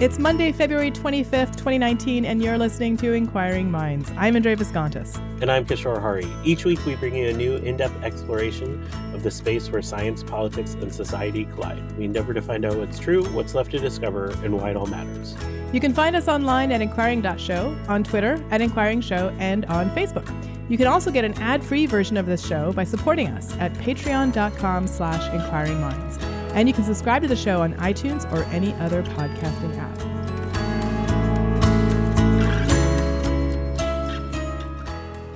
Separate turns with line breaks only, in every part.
It's Monday, February 25th, 2019, and you're listening to Inquiring Minds. I'm Indre Viskontas.
And I'm Kishore Hari. Each week we bring you a new in depth exploration of the space where science, politics, and society collide. We endeavor to find out what's true, what's left to discover, and why it all matters.
You can find us online at inquiring.show, on Twitter at Inquiring Show, and on Facebook. You can also get an ad-free version of this show by supporting us at patreon.com slash inquiringminds. And you can subscribe to the show on iTunes or any other podcasting app.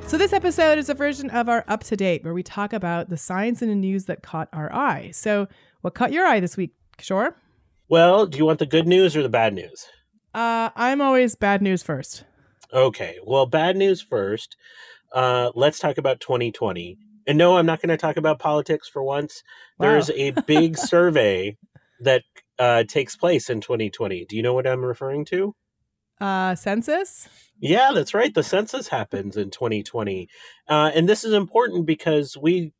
So, this episode is a version of our Up to Date, where we talk about the science and the news that caught our eye. So, what caught your eye this week, Sure?
Well, do you want the good news or the bad news?
Uh, I'm always bad news first.
Okay, well, bad news first. Uh, let's talk about 2020. And no, I'm not going to talk about politics for once.
Wow.
There's a big survey that uh, takes place in 2020. Do you know what I'm referring to?
Uh, census?
Yeah, that's right. The census happens in 2020. Uh, and this is important because we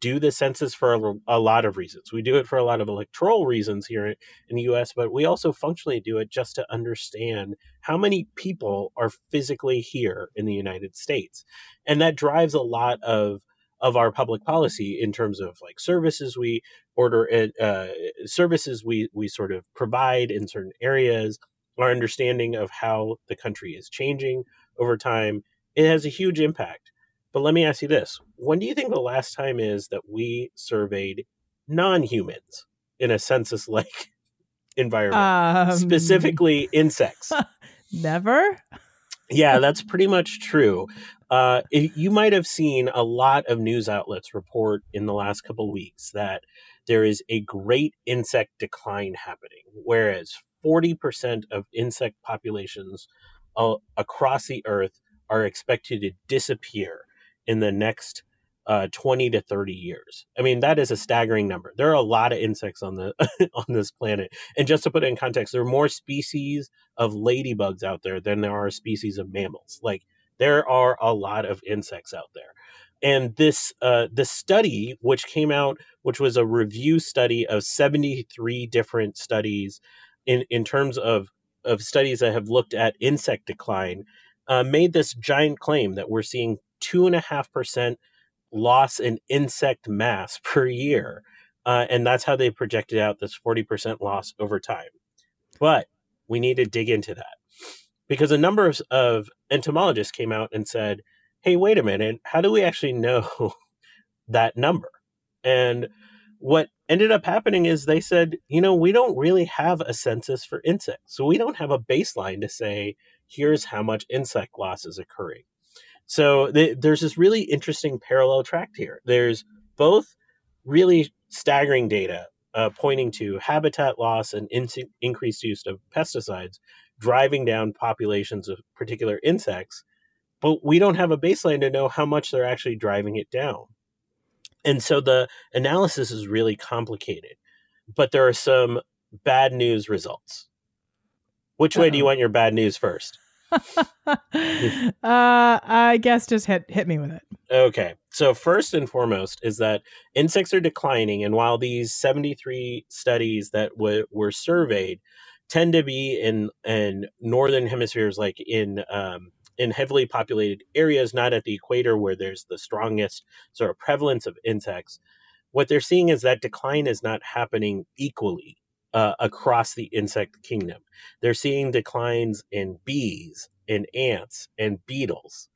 do the census for a, a, lot of reasons. We do it for a lot of electoral reasons here in the US, but we also functionally do it just to understand how many people are physically here in the United States. And that drives a lot of of our public policy in terms of like services we order uh, services we we sort of provide in certain areas our understanding of how the country is changing over time it has a huge impact. But let me ask you this when do you think the last time is that we surveyed non-humans in a census like environment
Um,
specifically insects?
Never?
Yeah that's pretty much true. Uh, it, you might have seen a lot of news outlets report in the last couple weeks that there is a great insect decline happening, whereas 40% of insect populations uh, across the earth are expected to disappear in the next uh, 20 to 30 years. I mean, that is a staggering number. There are a lot of insects on the on this planet. And just to put it in context, there are more species of ladybugs out there than there are species of mammals. Like there are a lot of insects out there. And this uh, this study, which came out, which was a review study of 73 different studies in, in terms of, of studies that have looked at insect decline, uh, made this giant claim that we're seeing two and a half percent loss in insect mass per year. Uh, and that's how they projected out this 40% loss over time. But we need to dig into that because a number of, of entomologists came out and said, hey, wait a minute, how do we actually know that number? And what ended up happening is they said, you know, we don't really have a census for insects. So we don't have a baseline to say, here's how much insect loss is occurring. So th- there's this really interesting parallel track here. There's both really staggering data uh, pointing to habitat loss and in- increased use of pesticides driving down populations of particular insects, but we don't have a baseline to know how much they're actually driving it down. And so the analysis is really complicated, but there are some bad news results. Which way do you want your bad news first?
uh, I guess just hit hit me with it.
Okay. So first and foremost is that insects are declining, and while these seventy three studies that w- were surveyed tend to be in in northern hemispheres, like in um, in heavily populated areas, not at the equator where there's the strongest sort of prevalence of insects. What they're seeing is that decline is not happening equally uh, across the insect kingdom. They're seeing declines in bees, and ants, and beetles,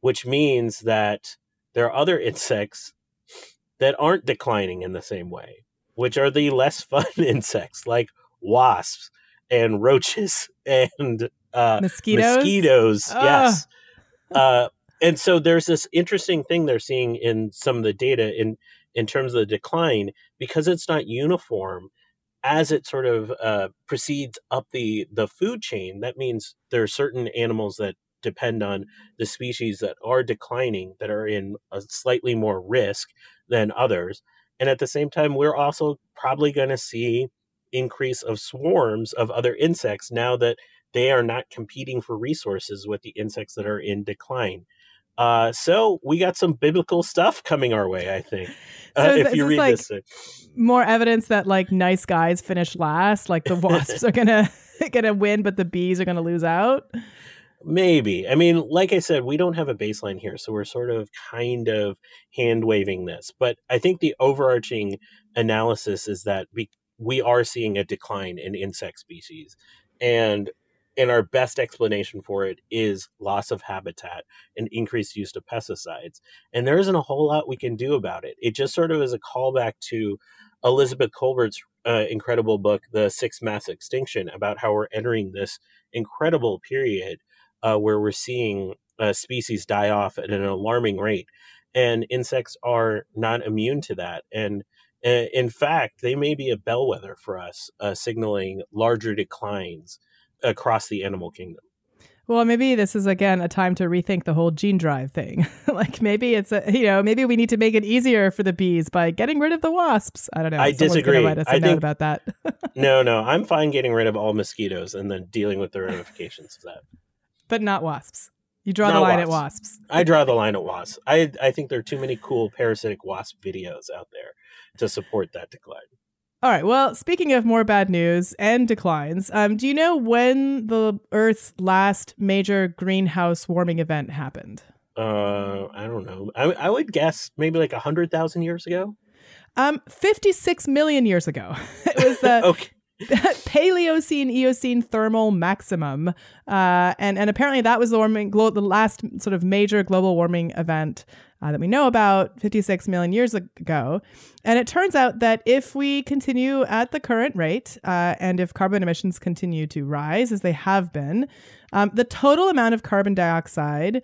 which means that there are other insects that aren't declining in the same way. which are the less fun insects like wasps and roaches and uh,
Mosquitoes?
Mosquitoes, yes. Uh, and so there's this interesting thing they're seeing in some of the data in in terms of the decline because it's not uniform as it sort of uh, proceeds up the the food chain. That means there are certain animals that depend on the species that are declining that are in a slightly more risk than others. And at the same time, we're also probably going to see increase of swarms of other insects now that they are not competing for resources with the insects that are in decline. Uh, so we got some biblical stuff coming our way, I think.
So
Uh,
is-
if you read
like-
this, uh,
More evidence that like nice guys finish last, like the wasps are gonna gonna win, but the bees are gonna lose out.
maybe. I mean, like I said, we don't have a baseline here, so we're sort of kind of hand waving this. But I think the overarching analysis is that we we are seeing a decline in insect species, and and our best explanation for it is loss of habitat and increased use of pesticides. And there isn't a whole lot we can do about it. It just sort of is a callback to Elizabeth Kolbert's uh, incredible book, The Sixth Mass Extinction, about how we're entering this incredible period uh, where we're seeing uh, species die off at an alarming rate. And insects are not immune to that. And uh, in fact, they may be a bellwether for us, uh, signaling larger declines across the animal kingdom.
Well, maybe this is again a time to rethink the whole gene drive thing. like maybe it's a you know maybe we need to make it easier for the bees by getting rid of the wasps. I don't know.
I
Someone's
disagree.
Write us
I think-
about that.
No, no, I'm fine getting rid of all mosquitoes and then dealing with the ramifications of that.
but not wasps. You draw the
Not
line at
wasps.
wasps.
I draw the line at wasps. I I think there are too many cool parasitic wasp videos out there to support that decline.
All right. Well, speaking of more bad news and declines, um, do you know when the Earth's last major greenhouse warming event happened?
Uh, I don't know. I I would guess maybe like a hundred thousand years ago.
Um, 56 million years ago. it was the
Okay.
Paleocene Eocene thermal maximum, uh, and and apparently that was the warming, glo- the last sort of major global warming event uh, that we know about 56 million years ago. And it turns out that if we continue at the current rate, uh, and if carbon emissions continue to rise as they have been, um, the total amount of carbon dioxide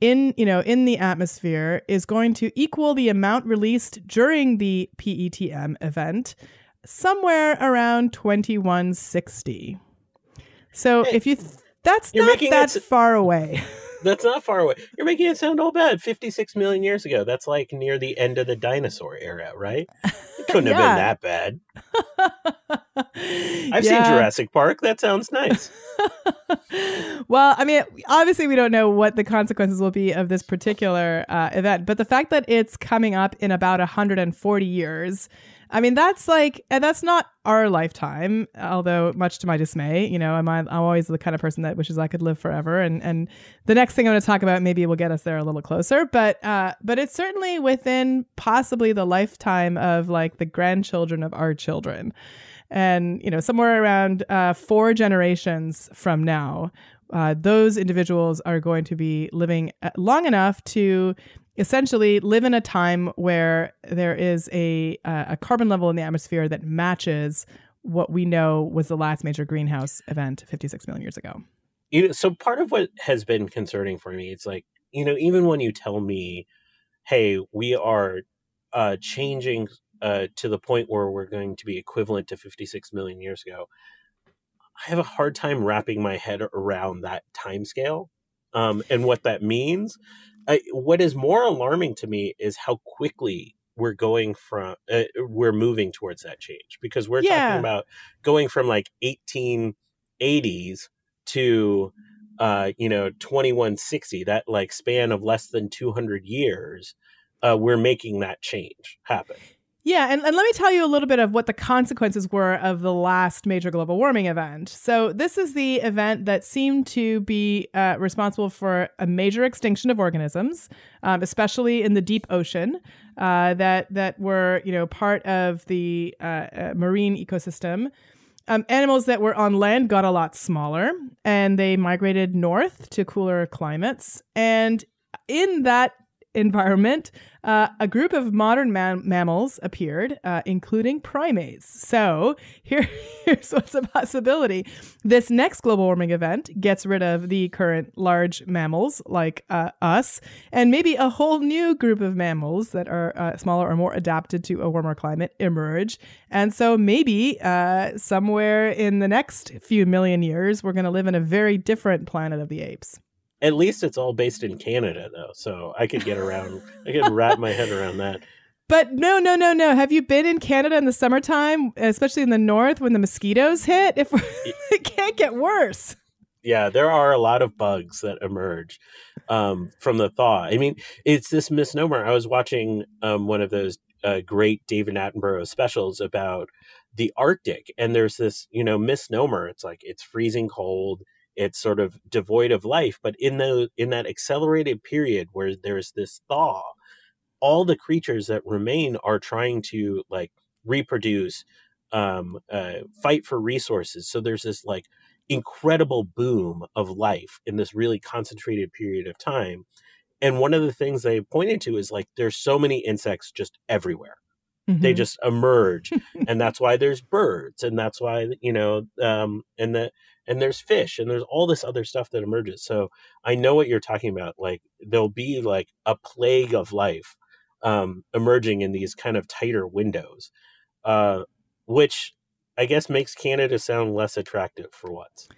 in you know in the atmosphere is going to equal the amount released during the PETM event somewhere around 2160 so
Hey,
if you th- that's
you're
not that
it
far away
That's not far away. You're making it sound all bad. 56 million years ago. That's like near the end of the dinosaur era, right? It couldn't have been that bad. I've seen Jurassic Park. That sounds nice.
well, I mean, obviously, we don't know what the consequences will be of this particular uh, event, but the fact that it's coming up in about 140 years, I mean, that's like, and that's not our lifetime. Although, much to my dismay, you know, I'm I'm always the kind of person that wishes I could live forever, and and the next thing I'm going to talk about maybe will get us there a little closer. But uh, but it's certainly within possibly the lifetime of like the grandchildren of our children and you know somewhere around uh, four generations from now uh, those individuals are going to be living uh, long enough to essentially live in a time where there is a uh, a carbon level in the atmosphere that matches what we know was the last major greenhouse event 56 million years ago
you know, so part of what has been concerning for me, it's like, you know, even when you tell me, hey, we are uh, changing uh, to the point where we're going to be equivalent to 56 million years ago, I have a hard time wrapping my head around that time scale um, and what that means. I, what is more alarming to me is how quickly we're going from uh, we're moving towards that change because we're
Yeah.
talking about going from like 1880s to uh, you know 2160 that like span of less than 200 years uh, we're making that change happen
Yeah, and, and let me tell you a little bit of what the consequences were of the last major global warming event. So, this is the event that seemed to be uh, responsible for a major extinction of organisms, um, especially in the deep ocean, uh, that that were you know part of the uh, uh, marine ecosystem. Um, animals that were on land got a lot smaller, and they migrated north to cooler climates. And in that environment, uh, a group of modern mam- mammals appeared, uh, including primates. So here, here's what's a possibility. This next global warming event gets rid of the current large mammals like uh, us, and maybe a whole new group of mammals that are uh, smaller or more adapted to a warmer climate emerge. And so maybe uh, somewhere in the next few million years, we're going to live in a very different planet of the apes.
At least it's all based in Canada, though, so I could get around. I could wrap my head around that.
But no, no, no, no. Have you been in Canada in the summertime, especially in the north when the mosquitoes hit? If it can't get worse.
Yeah, there are a lot of bugs that emerge um, from the thaw. I mean, it's this misnomer. I was watching um, one of those uh, great David Attenborough specials about the Arctic, and there's this, you know, misnomer. It's like it's freezing cold it's sort of devoid of life but in the in that accelerated period where there's this thaw all the creatures that remain are trying to like reproduce um uh, fight for resources. So there's this like incredible boom of life in this really concentrated period of time. And one of the things they pointed to is like there's so many insects just everywhere. Mm-hmm. they just emerge and that's why there's birds and that's why you know um and the and there's fish and there's all this other stuff that emerges. So i know what you're talking about like there'll be like a plague of life um, emerging in these kind of tighter windows uh, which i guess makes canada sound less attractive for once.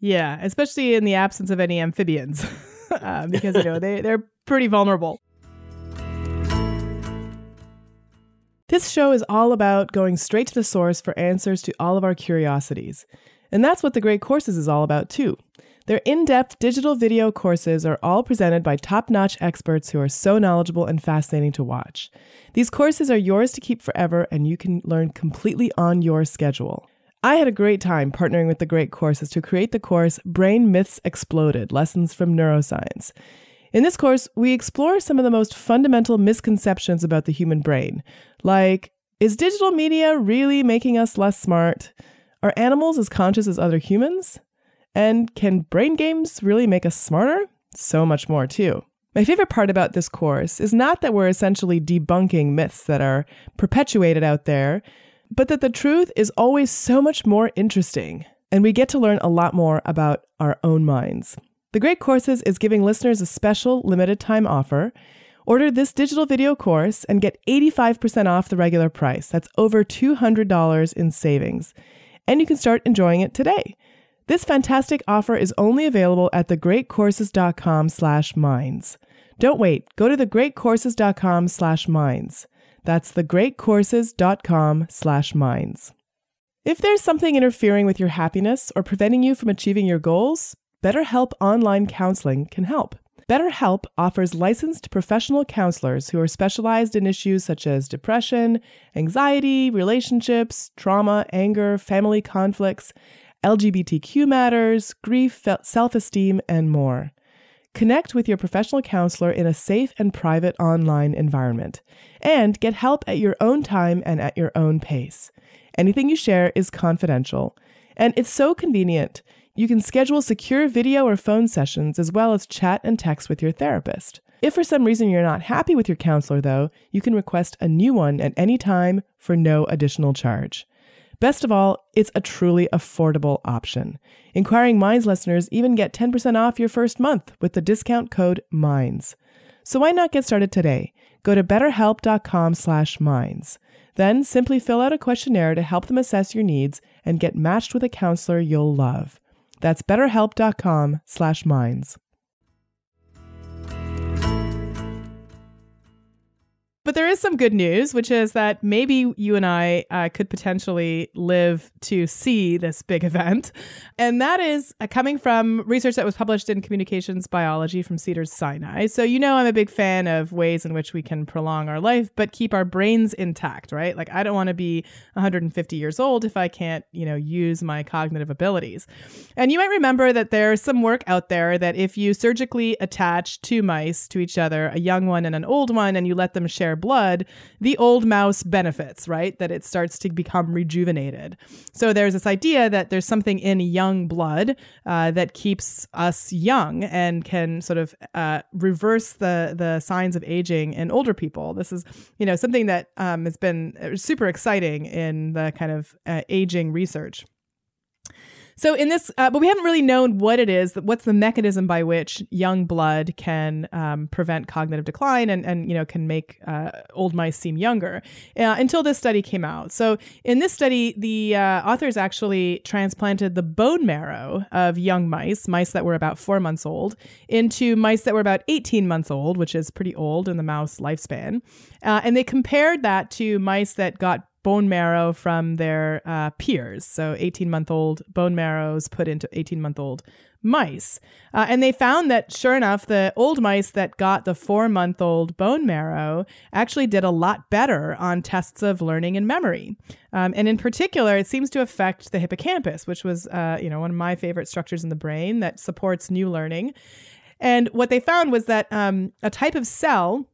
Yeah especially in the absence of any amphibians uh, because you know they, they're pretty vulnerable. This show is all about going straight to the source for answers to all of our curiosities. And that's what the Great Courses is all about, too. Their in depth digital video courses are all presented by top notch experts who are so knowledgeable and fascinating to watch. These courses are yours to keep forever, and you can learn completely on your schedule. I had a great time partnering with the Great Courses to create the course Brain Myths Exploded Lessons from Neuroscience. In this course, we explore some of the most fundamental misconceptions about the human brain, like is digital media really making us less smart? Are animals as conscious as other humans? And can brain games really make us smarter? So much more, too. My favorite part about this course is not that we're essentially debunking myths that are perpetuated out there, but that the truth is always so much more interesting, and we get to learn a lot more about our own minds. The Great Courses is giving listeners a special limited time offer. Order this digital video course and get 85% off the regular price. That's over $200 in savings and you can start enjoying it today. This fantastic offer is only available at thegreatcourses.com slash minds. Don't wait. Go to thegreatcourses.com slash minds. That's thegreatcourses.com slash minds. If there's something interfering with your happiness or preventing you from achieving your goals, BetterHelp Online Counseling can help. BetterHelp offers licensed professional counselors who are specialized in issues such as depression, anxiety, relationships, trauma, anger, family conflicts, LGBTQ matters, grief, self esteem, and more. Connect with your professional counselor in a safe and private online environment. And get help at your own time and at your own pace. Anything you share is confidential. And it's so convenient. You can schedule secure video or phone sessions as well as chat and text with your therapist. If for some reason you're not happy with your counselor, though, you can request a new one at any time for no additional charge. Best of all, it's a truly affordable option. Inquiring Minds listeners even get 10% off your first month with the discount code MINDS. So why not get started today? Go to betterhelp.com/minds. Then simply fill out a questionnaire to help them assess your needs and get matched with a counselor you'll love. That's betterhelp.com slash minds. But there is some good news, which is that maybe you and I uh, could potentially live to see this big event. And that is uh, coming from research that was published in Communications Biology from Cedars Sinai. So, you know, I'm a big fan of ways in which we can prolong our life, but keep our brains intact, right? Like, I don't want to be 150 years old if I can't, you know, use my cognitive abilities. And you might remember that there's some work out there that if you surgically attach two mice to each other, a young one and an old one, and you let them share their blood, the old mouse benefits, right? That it starts to become rejuvenated. So there's this idea that there's something in young blood uh, that keeps us young and can sort of uh, reverse the the signs of aging in older people. This is, you know, something that um, has been super exciting in the kind of uh, aging research. So in this, uh, but we haven't really known what it is. What's the mechanism by which young blood can um, prevent cognitive decline and and you know can make uh, old mice seem younger uh, until this study came out. So in this study, the uh, authors actually transplanted the bone marrow of young mice, mice that were about four months old, into mice that were about 18 months old, which is pretty old in the mouse lifespan, uh, and they compared that to mice that got bone marrow from their uh, peers. So 18 month old bone marrows put into 18 month old mice. Uh, and they found that, sure enough, the old mice that got the four month old bone marrow actually did a lot better on tests of learning and memory. Um, and in particular, it seems to affect the hippocampus, which was, uh, you know, one of my favorite structures in the brain that supports new learning. And what they found was that um, a type of cell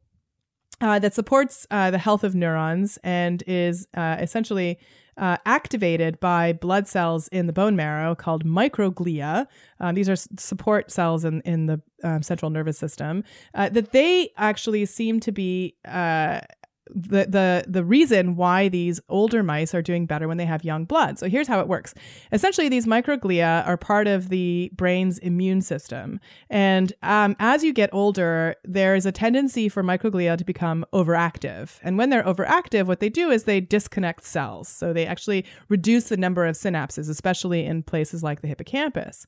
uh, that supports uh, the health of neurons and is uh, essentially uh, activated by blood cells in the bone marrow called microglia. Um, these are s- support cells in, in the um, central nervous system. Uh, that they actually seem to be the the the reason why these older mice are doing better when they have young blood. So here's how it works. Essentially, these microglia are part of the brain's immune system, and um, as you get older, there is a tendency for microglia to become overactive. And when they're overactive, what they do is they disconnect cells. So they actually reduce the number of synapses, especially in places like the hippocampus.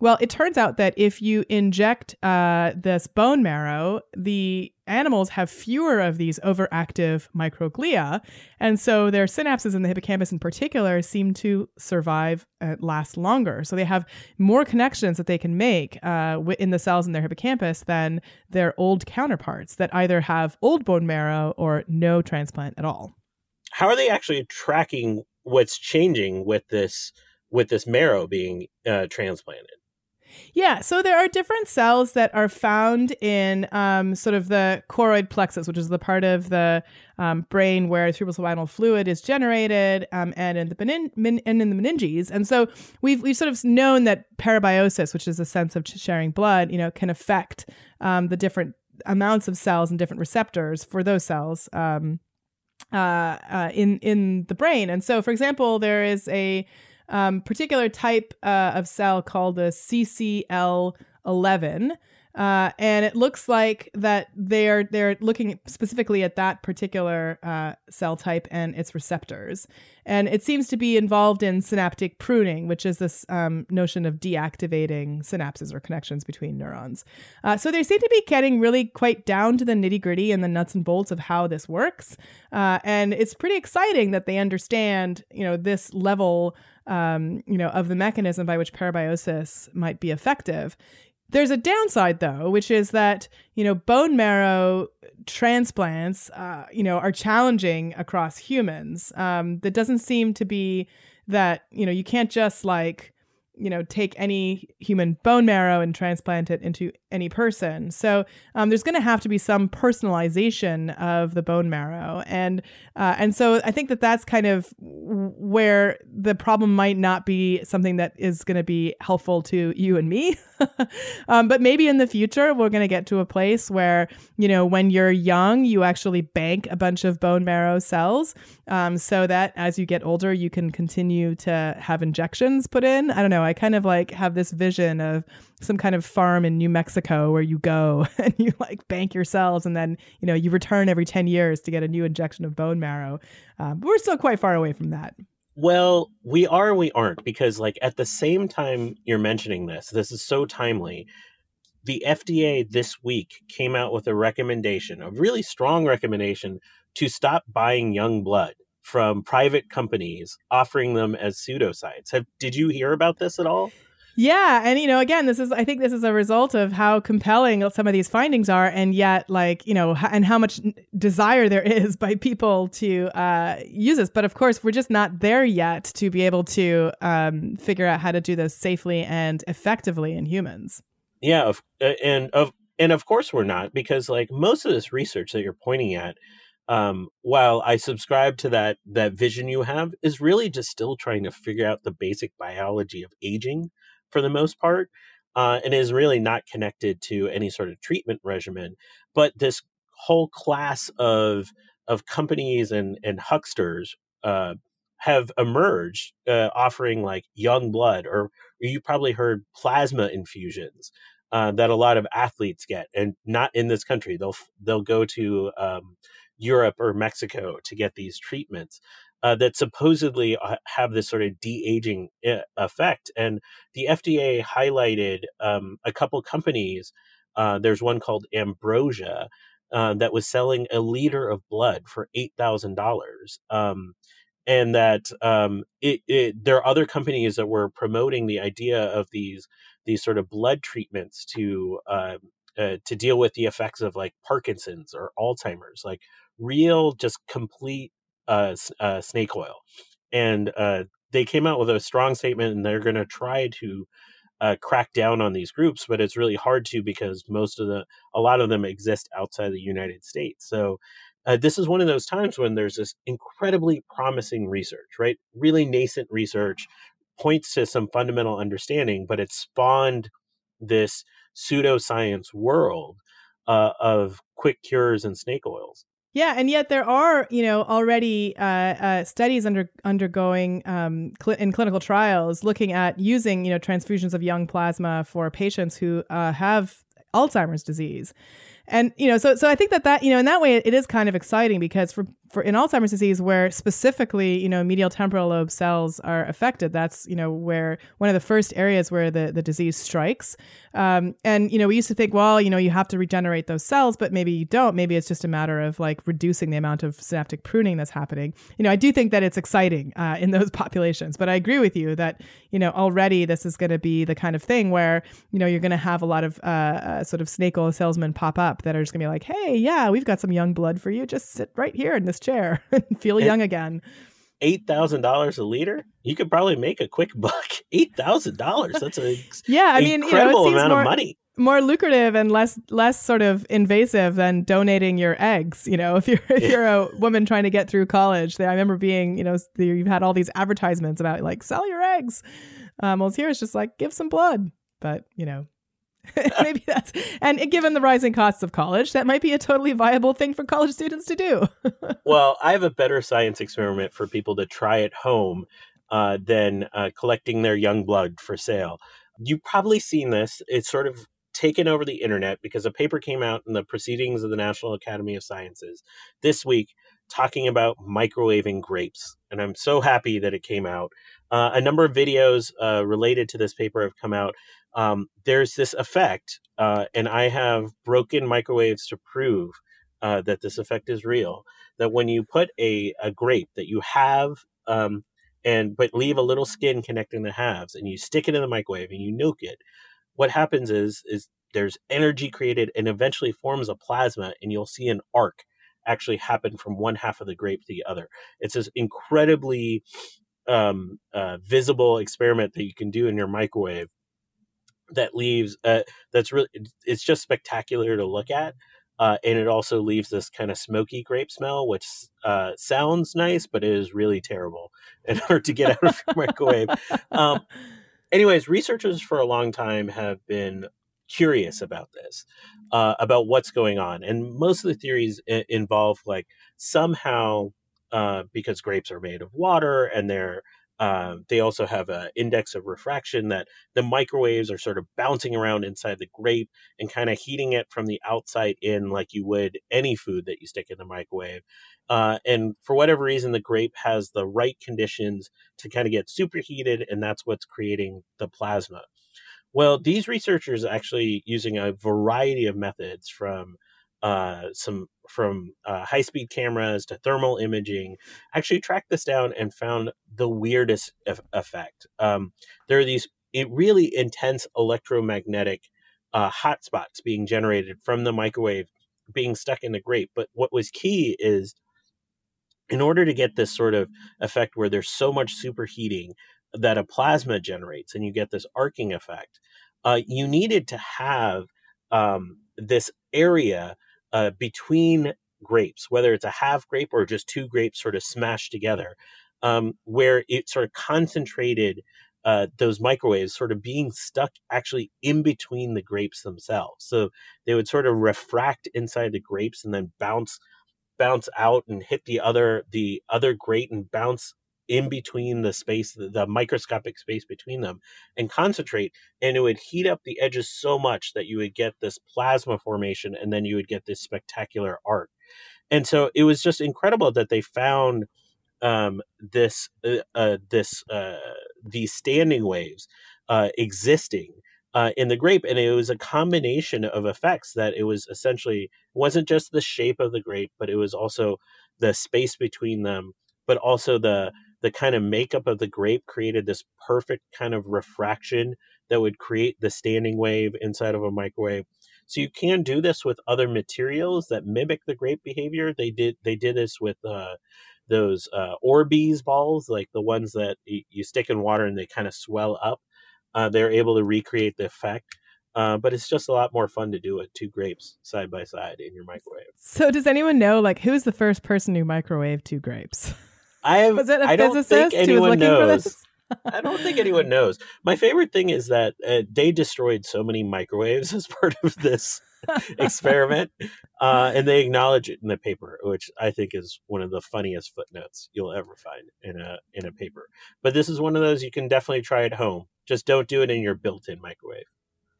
Well, it turns out that if you inject uh, this bone marrow, the animals have fewer of these overactive microglia. And so their synapses in the hippocampus in particular seem to survive and last longer. So they have more connections that they can make uh, in the cells in their hippocampus than their old counterparts that either have old bone marrow or no transplant at all.
How are they actually tracking what's changing with this with this marrow being uh, transplanted?
Yeah, so there are different cells that are found in um, sort of the choroid plexus, which is the part of the um, brain where cerebrospinal fluid is generated, um, and in the menin- min- and in the meninges. And so we've we've sort of known that parabiosis, which is a sense of sharing blood, you know, can affect um, the different amounts of cells and different receptors for those cells. Um, uh, uh, in in the brain, and so, for example, there is a um, particular type uh, of cell called the CCL11. Uh, and it looks like that they're they're looking specifically at that particular uh, cell type and its receptors, and it seems to be involved in synaptic pruning, which is this um, notion of deactivating synapses or connections between neurons. Uh, so they seem to be getting really quite down to the nitty gritty and the nuts and bolts of how this works, uh, and it's pretty exciting that they understand you know this level um, you know of the mechanism by which parabiosis might be effective there's a downside though, which is that, you know, bone marrow transplants, uh, you know, are challenging across humans. Um, that doesn't seem to be that, you know, you can't just like, you know, take any human bone marrow and transplant it into any person. So um, there's going to have to be some personalization of the bone marrow, and uh, and so I think that that's kind of where the problem might not be something that is going to be helpful to you and me, um, but maybe in the future we're going to get to a place where you know when you're young you actually bank a bunch of bone marrow cells, um, so that as you get older you can continue to have injections put in. I don't know. I kind of like have this vision of some kind of farm in New Mexico where you go and you like bank your cells and then you know you return every 10 years to get a new injection of bone marrow. Um, we're still quite far away from that.
Well, we are we aren't because like at the same time you're mentioning this, this is so timely. The FDA this week came out with a recommendation, a really strong recommendation to stop buying young blood from private companies offering them as pseudosites. Have did you hear about this at all?
Yeah, and you know, again, this is I think this is a result of how compelling some of these findings are, and yet, like you know, and how much desire there is by people to uh, use this. But of course, we're just not there yet to be able to um, figure out how to do this safely and effectively in humans.
Yeah, and of and of course we're not because like most of this research that you're pointing at um, while I subscribe to that that vision you have, is really just still trying to figure out the basic biology of aging for the most part, uh, and is really not connected to any sort of treatment regimen. But this whole class of of companies and and hucksters uh, have emerged, uh, offering like young blood, or, you probably heard plasma infusions. Uh, that a lot of athletes get, and not in this country. They'll they'll go to um, Europe or Mexico to get these treatments uh, that supposedly uh, have this sort of de aging uh, effect. And the FDA highlighted um, a couple companies. Uh, there's one called Ambrosia uh, that was selling a liter of blood for eight thousand um, dollars. And that um, it, it, there are other companies that were promoting the idea of these these sort of blood treatments to uh, uh, to deal with the effects of like Parkinson's or Alzheimer's, like real, just complete uh, uh, snake oil. And uh, they came out with a strong statement, and they're going to try to uh, crack down on these groups, but it's really hard to because most of the, a lot of them exist outside the United States. So uh, this is one of those times when there's this incredibly promising research, right? Really nascent research points to some fundamental understanding, but it spawned this pseudoscience world uh, of quick cures and snake oils.
Yeah, and yet there are, you know, already uh, uh, studies under undergoing um, cl- in clinical trials looking at using, you know, transfusions of young plasma for patients who uh, have Alzheimer's disease. And you know so so i think that that you know in that way it is kind of exciting because for for in alzheimer's disease where specifically you know medial temporal lobe cells are affected that's you know where one of the first areas where the the disease strikes. Um, and you know we used to think well you know you have to regenerate those cells but maybe you don't. Maybe it's just a matter of like reducing the amount of synaptic pruning that's happening. You know i do think that it's exciting uh, in those populations but i agree with you that you know already this is going to be the kind of thing where you know you're going to have a lot of uh, uh, sort of snake oil salesmen pop up that are just gonna be like, hey, yeah, we've got some young blood for you. Just sit right here in this chair and feel and young again.
Eight thousand dollars a liter? You could probably make a quick buck. Eight thousand dollars. That's a
yeah. I mean,
incredible
you know,
amount
more,
of money.
More lucrative and less less sort of invasive than donating your eggs. You know, if you're if you're a woman trying to get through college, I remember being, you know, you've had all these advertisements about like sell your eggs. Um, well, here it's just like give some blood, but you know, Maybe that's and given the rising costs of college, that might be a totally viable thing for college students to do.
well, I have a better science experiment for people to try at home uh, than uh, collecting their young blood for sale. You've probably seen this. It's sort of taken over the internet because a paper came out in the Proceedings of the National Academy of Sciences this week talking about microwaving grapes. And I'm so happy that it came out. Uh, a number of videos uh, related to this paper have come out um, there's this effect, uh, and I have broken microwaves to prove uh, that this effect is real. That when you put a, a grape that you have, um, and but leave a little skin connecting the halves, and you stick it in the microwave and you nuke it, what happens is is there's energy created and eventually forms a plasma, and you'll see an arc actually happen from one half of the grape to the other. It's this incredibly um, uh, visible experiment that you can do in your microwave that leaves uh, that's really it's just spectacular to look at uh, and it also leaves this kind of smoky grape smell which uh, sounds nice but it is really terrible and hard to get out of your microwave. Um, anyways researchers for a long time have been curious about this uh, about what's going on and most of the theories I- involve like somehow uh, because grapes are made of water and they're uh, they also have an index of refraction that the microwaves are sort of bouncing around inside the grape and kind of heating it from the outside in, like you would any food that you stick in the microwave. Uh, and for whatever reason, the grape has the right conditions to kind of get superheated, and that's what's creating the plasma. Well, these researchers actually using a variety of methods from uh, some from uh, high speed cameras to thermal imaging, actually tracked this down and found the weirdest effect. Um, there are these really intense electromagnetic uh, hotspots being generated from the microwave being stuck in the grape. But what was key is in order to get this sort of effect where there's so much superheating that a plasma generates and you get this arcing effect, uh, you needed to have um, this area uh, between grapes, whether it's a half grape or just two grapes sort of smashed together, um, where it sort of concentrated uh, those microwaves sort of being stuck actually in between the grapes themselves. So they would sort of refract inside the grapes and then bounce bounce out and hit the other the other grape and bounce in between the space the, microscopic space between them and concentrate and it would heat up the edges so much that you would get this plasma formation and then you would get this spectacular art and so it was just incredible that they found um, this uh, uh, this uh, these standing waves uh, existing uh, in the grape, and it was a combination of effects that it was essentially wasn't just the shape of the grape, but it was also the space between them, but also the the kind of makeup of the grape created this perfect kind of refraction that would create the standing wave inside of a microwave. So you can do this with other materials that mimic the grape behavior. They did they did this with uh, those uh, Orbeez balls, like the ones that you, you stick in water and they kind of swell up. Uh, they're able to recreate the effect. Uh, but it's just a lot more fun to do it two grapes side by side in your microwave.
So, does anyone know, like, who's the first person who microwaved two grapes?
I have.
Was it a
I don't
physicist
think
who was
anyone
looking for
knows.
this?
I don't think anyone knows. My favorite thing is that uh, they destroyed so many microwaves as part of this experiment, uh, and they acknowledge it in the paper, which I think is one of the funniest footnotes you'll ever find in a in a paper. But this is one of those you can definitely try at home. Just don't do it in your built-in microwave.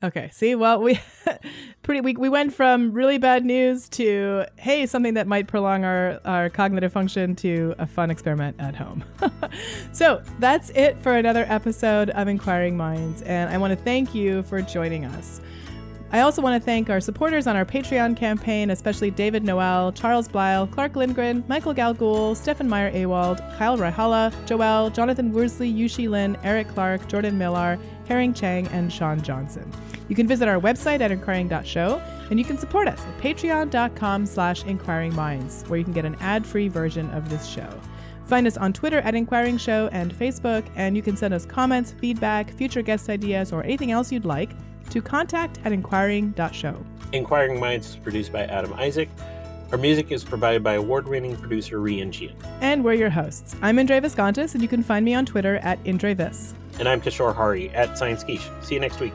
Okay. See, well, we pretty we, we went from really bad news to hey, something that might prolong our our cognitive function to a fun experiment at home. so that's it for another episode of Inquiring Minds, and I want to thank you for joining us. I also want to thank our supporters on our Patreon campaign, especially David Noel, Charles Blyle, Clark Lindgren, Michael Galgul, Stefan Meyer Awald, Kyle Rahala, Joel, Jonathan Worsley, Yushi Lin, Eric Clark, Jordan Millar, Herring Chang, and Sean Johnson. You can visit our website at inquiring.show, and you can support us at patreon.com slash inquiringminds, where you can get an ad-free version of this show. Find us on Twitter at Inquiring Show and Facebook, and you can send us comments, feedback, future guest ideas, or anything else you'd like to contact at inquiring.show.
Inquiring Minds is produced by Adam Isaac. Our music is provided by award-winning producer Rian.
And we're your hosts. I'm Indre Viskontas, and you can find me on Twitter at IndreVis.
And I'm Kishore Hari at Science Quiche. See you next week.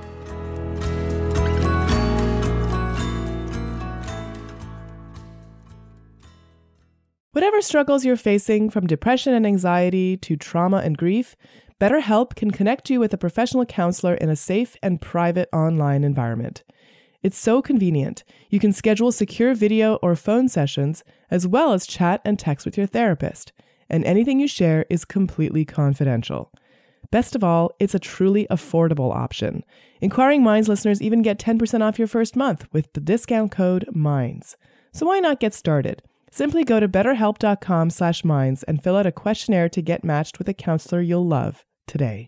Whatever struggles you're facing, from depression and anxiety to trauma and grief, BetterHelp can connect you with a professional counselor in a safe and private online environment. It's so convenient. You can schedule secure video or phone sessions, as well as chat and text with your therapist, and anything you share is completely confidential. Best of all, it's a truly affordable option. Inquiring Minds listeners even get 10% off your first month with the discount code MINDS. So why not get started? Simply go to betterhelp.com slash minds and fill out a questionnaire to get matched with a counselor you'll love today.